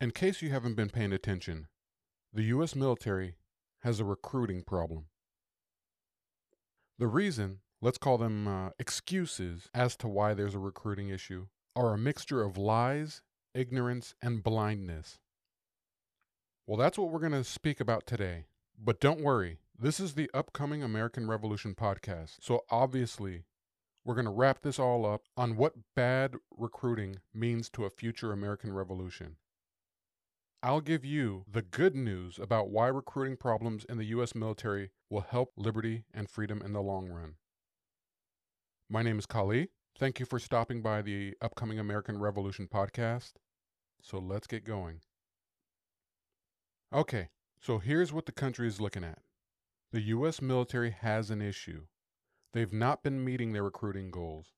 In case you haven't been paying attention, the U.S. military has a recruiting problem. The reason, let's call them uh, excuses, as to why there's a recruiting issue are a mixture of lies, ignorance, and blindness. Well, that's what we're going to speak about today. But don't worry, this is the upcoming American Revolution podcast. So obviously, we're going to wrap this all up on what bad recruiting means to a future American revolution. I'll give you the good news about why recruiting problems in the U.S. military will help liberty and freedom in the long run. My name is Kali. Thank you for stopping by the upcoming American Revolution podcast. So let's get going. Okay, so here's what the country is looking at the U.S. military has an issue. They've not been meeting their recruiting goals.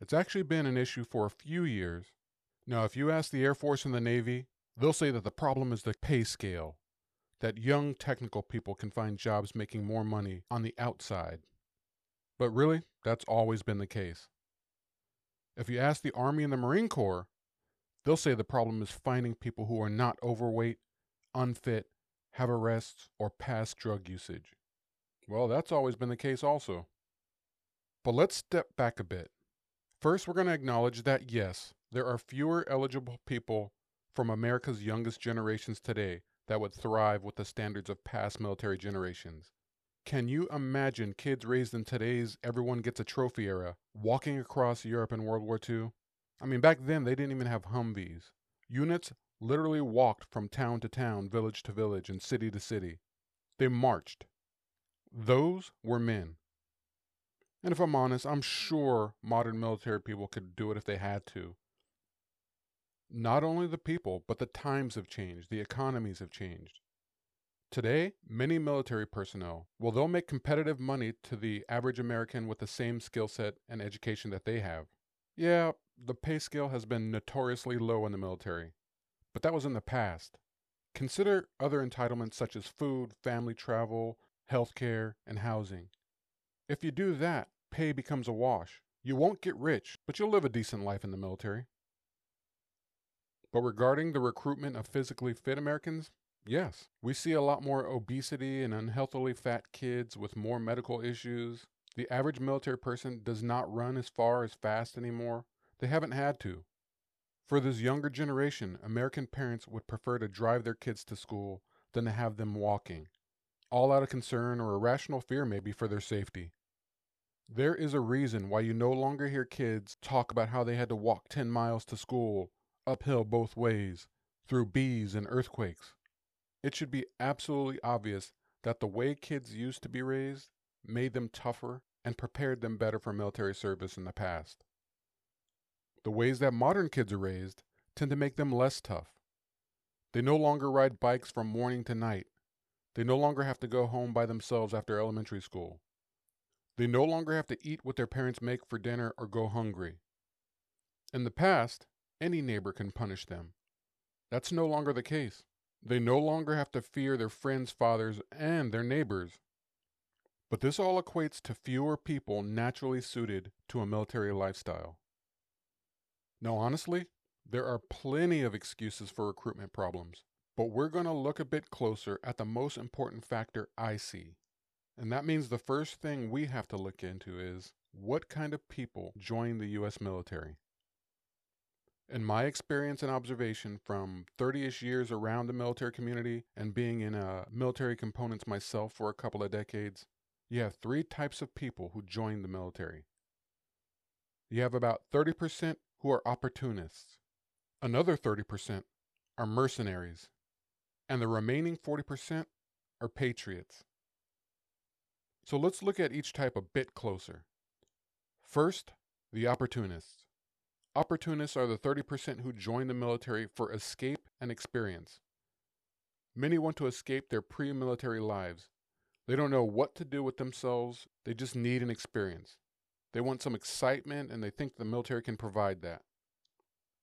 It's actually been an issue for a few years. Now, if you ask the Air Force and the Navy, They'll say that the problem is the pay scale, that young technical people can find jobs making more money on the outside. But really, that's always been the case. If you ask the Army and the Marine Corps, they'll say the problem is finding people who are not overweight, unfit, have arrests, or past drug usage. Well, that's always been the case also. But let's step back a bit. First, we're going to acknowledge that yes, there are fewer eligible people from America's youngest generations today that would thrive with the standards of past military generations. Can you imagine kids raised in today's everyone gets a trophy era walking across Europe in World War II? I mean, back then they didn't even have Humvees. Units literally walked from town to town, village to village, and city to city. They marched. Those were men. And if I'm honest, I'm sure modern military people could do it if they had to. Not only the people, but the times have changed, the economies have changed. Today, many military personnel, well, they'll make competitive money to the average American with the same skill set and education that they have. Yeah, the pay scale has been notoriously low in the military, but that was in the past. Consider other entitlements such as food, family travel, healthcare, and housing. If you do that, pay becomes a wash. You won't get rich, but you'll live a decent life in the military. But regarding the recruitment of physically fit Americans, yes. We see a lot more obesity and unhealthily fat kids with more medical issues. The average military person does not run as far as fast anymore. They haven't had to. For this younger generation, American parents would prefer to drive their kids to school than to have them walking, all out of concern or irrational fear maybe for their safety. There is a reason why you no longer hear kids talk about how they had to walk 10 miles to school uphill both ways, through bees and earthquakes. It should be absolutely obvious that the way kids used to be raised made them tougher and prepared them better for military service in the past. The ways that modern kids are raised tend to make them less tough. They no longer ride bikes from morning to night. They no longer have to go home by themselves after elementary school. They no longer have to eat what their parents make for dinner or go hungry. In the past, any neighbor can punish them. That's no longer the case. They no longer have to fear their friends' fathers and their neighbors. But this all equates to fewer people naturally suited to a military lifestyle. Now, honestly, there are plenty of excuses for recruitment problems, but we're going to look a bit closer at the most important factor I see. And that means the first thing we have to look into is what kind of people join the U.S. military. In my experience and observation from 30 ish years around the military community and being in uh, military components myself for a couple of decades, you have three types of people who join the military. You have about 30% who are opportunists, another 30% are mercenaries, and the remaining 40% are patriots. So let's look at each type a bit closer. First, the opportunists. Opportunists are the 30% who join the military for escape and experience. Many want to escape their pre military lives. They don't know what to do with themselves, they just need an experience. They want some excitement and they think the military can provide that.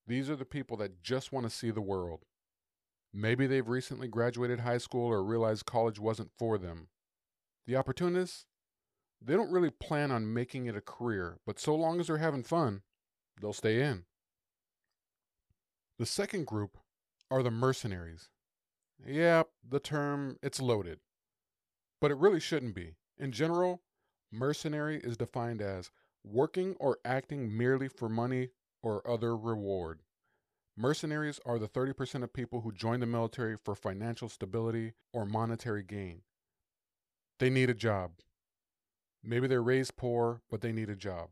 These are the people that just want to see the world. Maybe they've recently graduated high school or realized college wasn't for them. The opportunists, they don't really plan on making it a career, but so long as they're having fun, they'll stay in. The second group are the mercenaries. Yeah, the term, it's loaded. But it really shouldn't be. In general, mercenary is defined as working or acting merely for money or other reward. Mercenaries are the 30% of people who join the military for financial stability or monetary gain. They need a job. Maybe they're raised poor, but they need a job.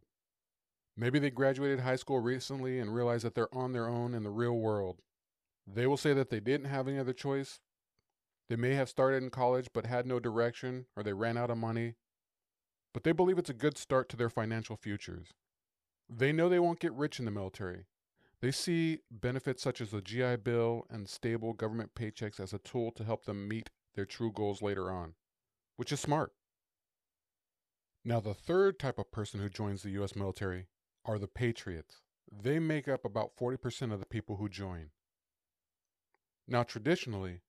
Maybe they graduated high school recently and realize that they're on their own in the real world. They will say that they didn't have any other choice. They may have started in college but had no direction or they ran out of money. But they believe it's a good start to their financial futures. They know they won't get rich in the military. They see benefits such as the GI Bill and stable government paychecks as a tool to help them meet their true goals later on, which is smart. Now, the third type of person who joins the U.S. military are the Patriots. They make up about 40% of the people who join. Now, traditionally,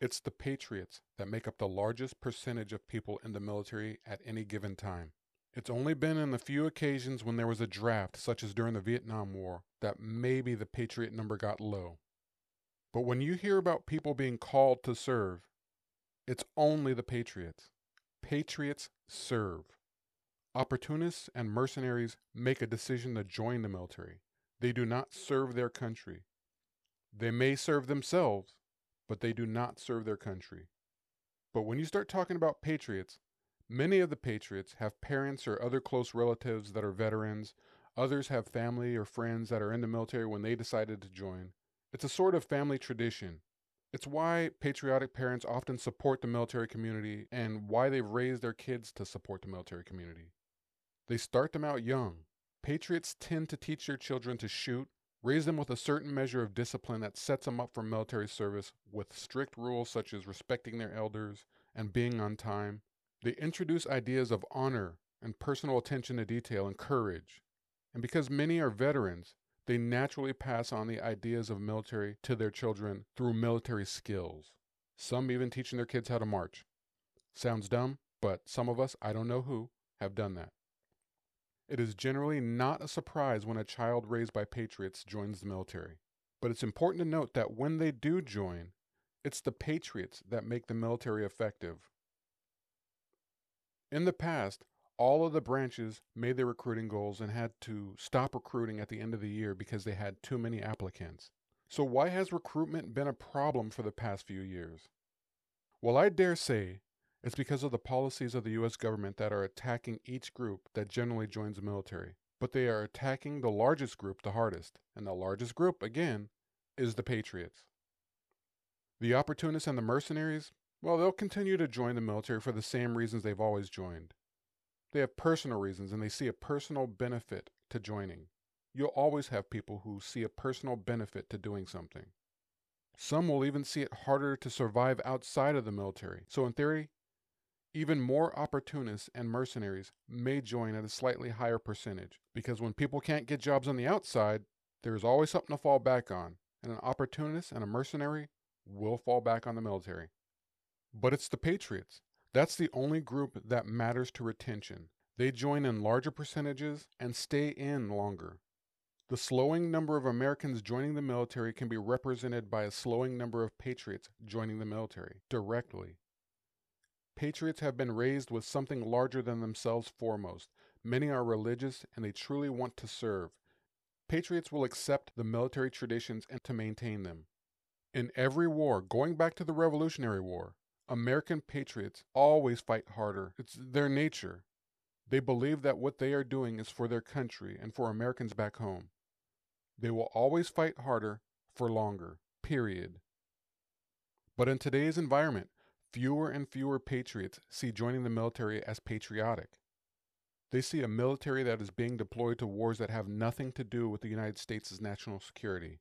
it's the Patriots that make up the largest percentage of people in the military at any given time. It's only been in the few occasions when there was a draft, such as during the Vietnam War, that maybe the Patriot number got low. But when you hear about people being called to serve, it's only the Patriots. Patriots serve. Opportunists and mercenaries make a decision to join the military. They do not serve their country. They may serve themselves, but they do not serve their country. But when you start talking about patriots, many of the patriots have parents or other close relatives that are veterans. Others have family or friends that are in the military when they decided to join. It's a sort of family tradition. It's why patriotic parents often support the military community and why they've raised their kids to support the military community. They start them out young. Patriots tend to teach their children to shoot, Raise them with a certain measure of discipline that sets them up for military service with strict rules such as respecting their elders and being on time. They introduce ideas of honor and personal attention to detail and courage. And because many are veterans, they naturally pass on the ideas of military to their children through military skills. Some even teaching their kids how to march. Sounds dumb, but some of us, I don't know who, have done that. It is generally not a surprise when a child raised by patriots joins the military. But it's important to note that when they do join, it's the patriots that make the military effective. In the past, all of the branches made their recruiting goals and had to stop recruiting at the end of the year because they had too many applicants. So, why has recruitment been a problem for the past few years? Well, I dare say it's because of the policies of the U.S. government that are attacking each group that generally joins the military. But they are attacking the largest group the hardest. And the largest group, again, is the Patriots. The opportunists and the mercenaries, well, they'll continue to join the military for the same reasons they've always joined. They have personal reasons and they see a personal benefit to joining. You'll always have people who see a personal benefit to doing something. Some will even see it harder to survive outside of the military. So, in theory, even more opportunists and mercenaries may join at a slightly higher percentage because when people can't get jobs on the outside, there is always something to fall back on, and an opportunist and a mercenary will fall back on the military. But it's the Patriots. That's the only group that matters to retention. They join in larger percentages and stay in longer. The slowing number of Americans joining the military can be represented by a slowing number of patriots joining the military directly. Patriots have been raised with something larger than themselves foremost. Many are religious and they truly want to serve. Patriots will accept the military traditions and to maintain them. In every war, going back to the Revolutionary War, American patriots always fight harder. It's their nature. They believe that what they are doing is for their country and for Americans back home. They will always fight harder for longer, period. But in today's environment, Fewer and fewer patriots see joining the military as patriotic. They see a military that is being deployed to wars that have nothing to do with the United States' national security.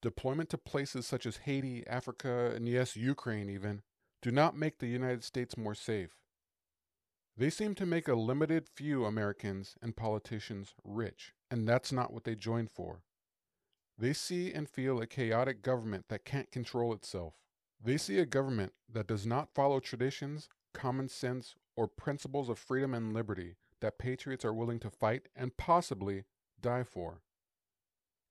Deployment to places such as Haiti, Africa, and yes, Ukraine even, do not make the United States more safe. They seem to make a limited few Americans and politicians rich, and that's not what they joined for. They see and feel a chaotic government that can't control itself. They see a government that does not follow traditions, common sense, or principles of freedom and liberty that patriots are willing to fight and possibly die for.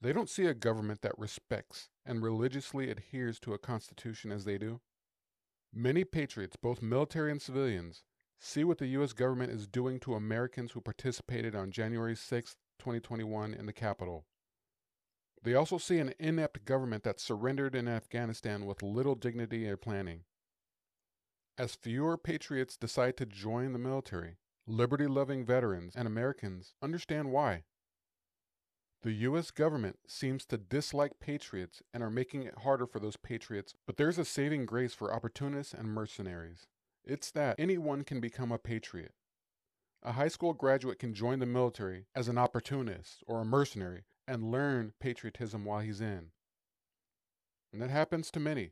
They don't see a government that respects and religiously adheres to a constitution as they do. Many patriots, both military and civilians, see what the U.S. government is doing to Americans who participated on January 6, 2021, in the Capitol. They also see an inept government that surrendered in Afghanistan with little dignity or planning. As fewer patriots decide to join the military, liberty loving veterans and Americans understand why. The U.S. government seems to dislike patriots and are making it harder for those patriots, but there's a saving grace for opportunists and mercenaries. It's that anyone can become a patriot. A high school graduate can join the military as an opportunist or a mercenary and learn patriotism while he's in. And that happens to many.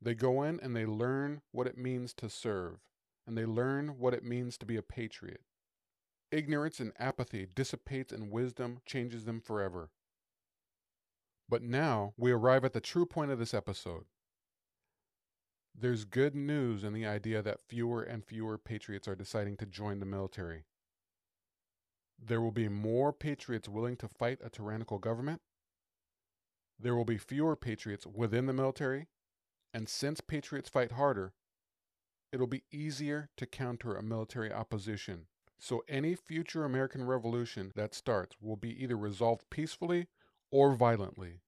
They go in and they learn what it means to serve, and they learn what it means to be a patriot. Ignorance and apathy dissipates and wisdom changes them forever. But now we arrive at the true point of this episode. There's good news in the idea that fewer and fewer patriots are deciding to join the military. There will be more patriots willing to fight a tyrannical government. There will be fewer patriots within the military. And since patriots fight harder, it'll be easier to counter a military opposition so any future American revolution that starts will be either resolved peacefully or violently.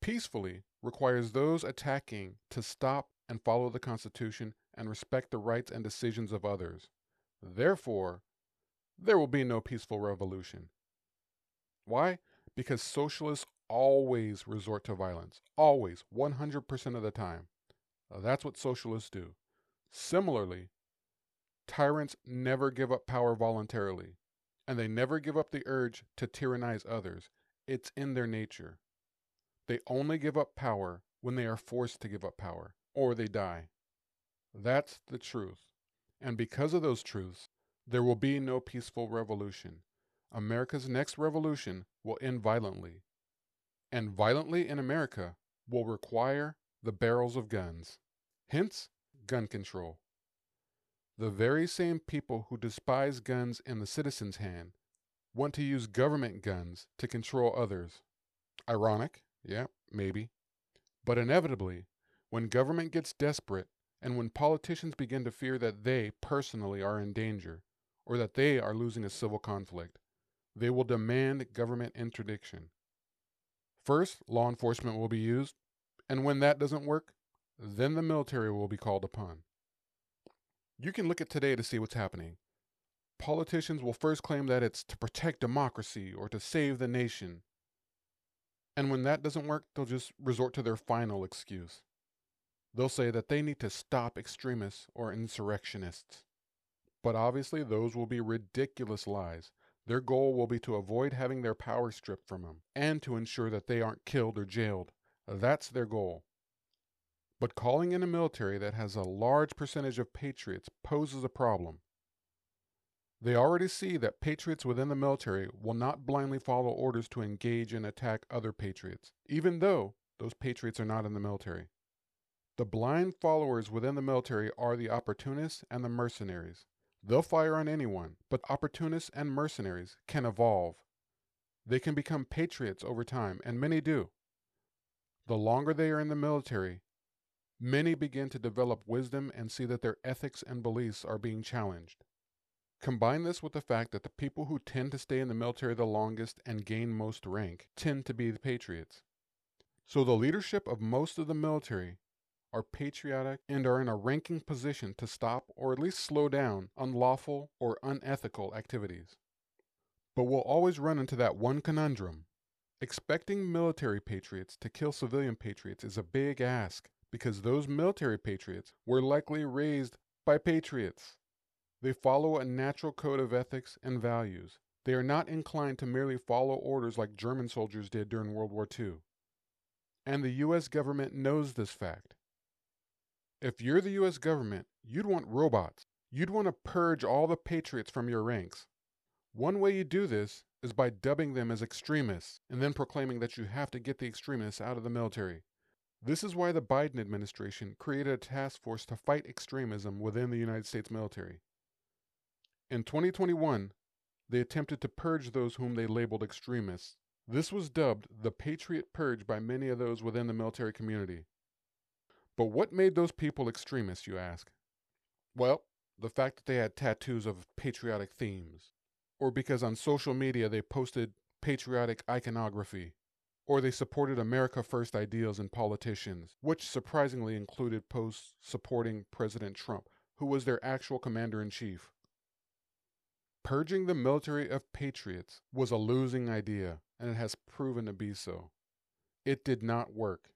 Peacefully requires those attacking to stop and follow the Constitution and respect the rights and decisions of others. Therefore, there will be no peaceful revolution. Why? Because socialists always resort to violence. Always, 100% of the time. That's what socialists do. Similarly, Tyrants never give up power voluntarily, and they never give up the urge to tyrannize others. It's in their nature. They only give up power when they are forced to give up power, or they die. That's the truth. And because of those truths, there will be no peaceful revolution. America's next revolution will end violently. And violently in America will require the barrels of guns. Hence, gun control. The very same people who despise guns in the citizen's hand want to use government guns to control others. Ironic? Yeah, maybe. But inevitably, when government gets desperate and when politicians begin to fear that they personally are in danger or that they are losing a civil conflict, they will demand government interdiction. First, law enforcement will be used, and when that doesn't work, then the military will be called upon. You can look at today to see what's happening. Politicians will first claim that it's to protect democracy or to save the nation. And when that doesn't work, they'll just resort to their final excuse. They'll say that they need to stop extremists or insurrectionists. But obviously, those will be ridiculous lies. Their goal will be to avoid having their power stripped from them and to ensure that they aren't killed or jailed. That's their goal. But calling in a military that has a large percentage of patriots poses a problem. They already see that patriots within the military will not blindly follow orders to engage and attack other patriots, even though those patriots are not in the military. The blind followers within the military are the opportunists and the mercenaries. They'll fire on anyone, but opportunists and mercenaries can evolve. They can become patriots over time, and many do. The longer they are in the military, Many begin to develop wisdom and see that their ethics and beliefs are being challenged. Combine this with the fact that the people who tend to stay in the military the longest and gain most rank tend to be the patriots. So the leadership of most of the military are patriotic and are in a ranking position to stop or at least slow down unlawful or unethical activities. But we'll always run into that one conundrum. Expecting military patriots to kill civilian patriots is a big ask because those military patriots were likely raised by patriots. They follow a natural code of ethics and values. They are not inclined to merely follow orders like German soldiers did during World War II. And the U.S. government knows this fact. If you're the U.S. government, you'd want robots. You'd want to purge all the patriots from your ranks. One way you do this is by dubbing them as extremists and then proclaiming that you have to get the extremists out of the military. This is why the Biden administration created a task force to fight extremism within the United States military. In 2021, they attempted to purge those whom they labeled extremists This was dubbed the Patriot Purge by many of those within the military community. But what made those people extremists, you ask? Well, the fact that they had tattoos of patriotic themes, or because on social media they posted patriotic iconography, or they supported America First ideals and politicians, which surprisingly included posts supporting President Trump, who was their actual commander in chief. Purging the military of patriots was a losing idea, and it has proven to be so. It did not work.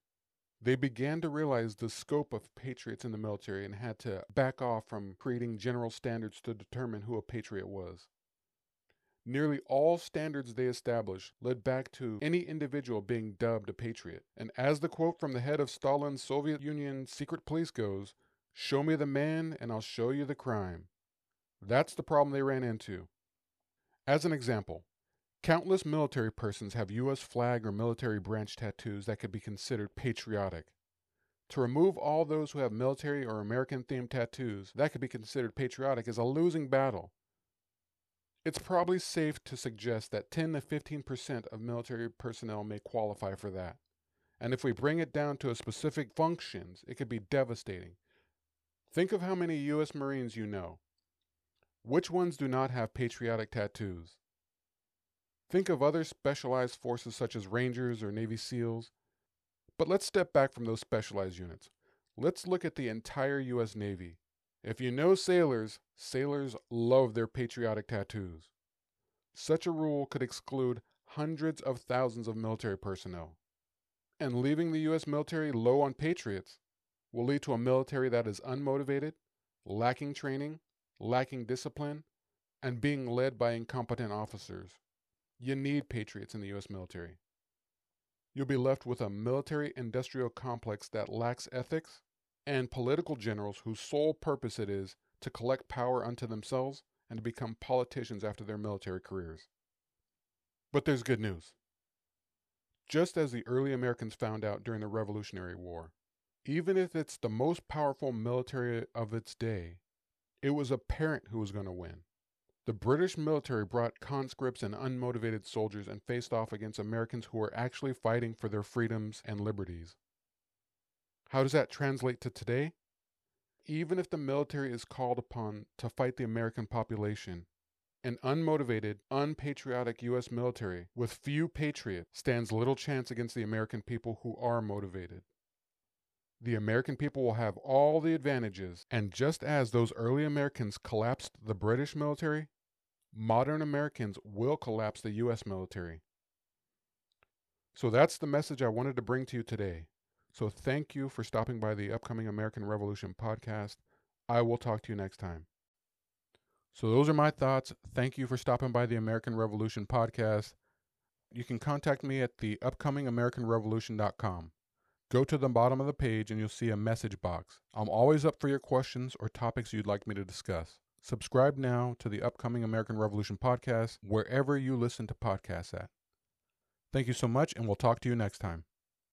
They began to realize the scope of patriots in the military and had to back off from creating general standards to determine who a patriot was. Nearly all standards they established led back to any individual being dubbed a patriot. And as the quote from the head of Stalin's Soviet Union secret police goes, show me the man and I'll show you the crime. That's the problem they ran into. As an example, countless military persons have U.S. flag or military branch tattoos that could be considered patriotic. To remove all those who have military or American themed tattoos that could be considered patriotic is a losing battle. It's probably safe to suggest that 10 to 15% of military personnel may qualify for that. And if we bring it down to a specific functions, it could be devastating. Think of how many U.S. Marines you know. Which ones do not have patriotic tattoos? Think of other specialized forces such as Rangers or Navy SEALs. But let's step back from those specialized units. Let's look at the entire U.S. Navy. If you know sailors, sailors love their patriotic tattoos. Such a rule could exclude hundreds of thousands of military personnel. And leaving the U.S. military low on patriots will lead to a military that is unmotivated, lacking training, lacking discipline, and being led by incompetent officers. You need patriots in the U.S. military. You'll be left with a military industrial complex that lacks ethics and political generals whose sole purpose it is to collect power unto themselves and to become politicians after their military careers. But there's good news. Just as the early Americans found out during the Revolutionary War, even if it's the most powerful military of its day, it was a parent who was going to win. The British military brought conscripts and unmotivated soldiers and faced off against Americans who were actually fighting for their freedoms and liberties. How does that translate to today? Even if the military is called upon to fight the American population, an unmotivated, unpatriotic U.S. military with few patriots stands little chance against the American people who are motivated. The American people will have all the advantages, and just as those early Americans collapsed the British military, modern Americans will collapse the U.S. military. So that's the message I wanted to bring to you today. So thank you for stopping by the upcoming American Revolution podcast. I will talk to you next time. So those are my thoughts. Thank you for stopping by the American Revolution podcast. You can contact me at the upcomingamericanrevolution.com. Go to the bottom of the page and you'll see a message box. I'm always up for your questions or topics you'd like me to discuss. Subscribe now to the upcoming American Revolution podcast wherever you listen to podcasts at. Thank you so much, and we'll talk to you next time.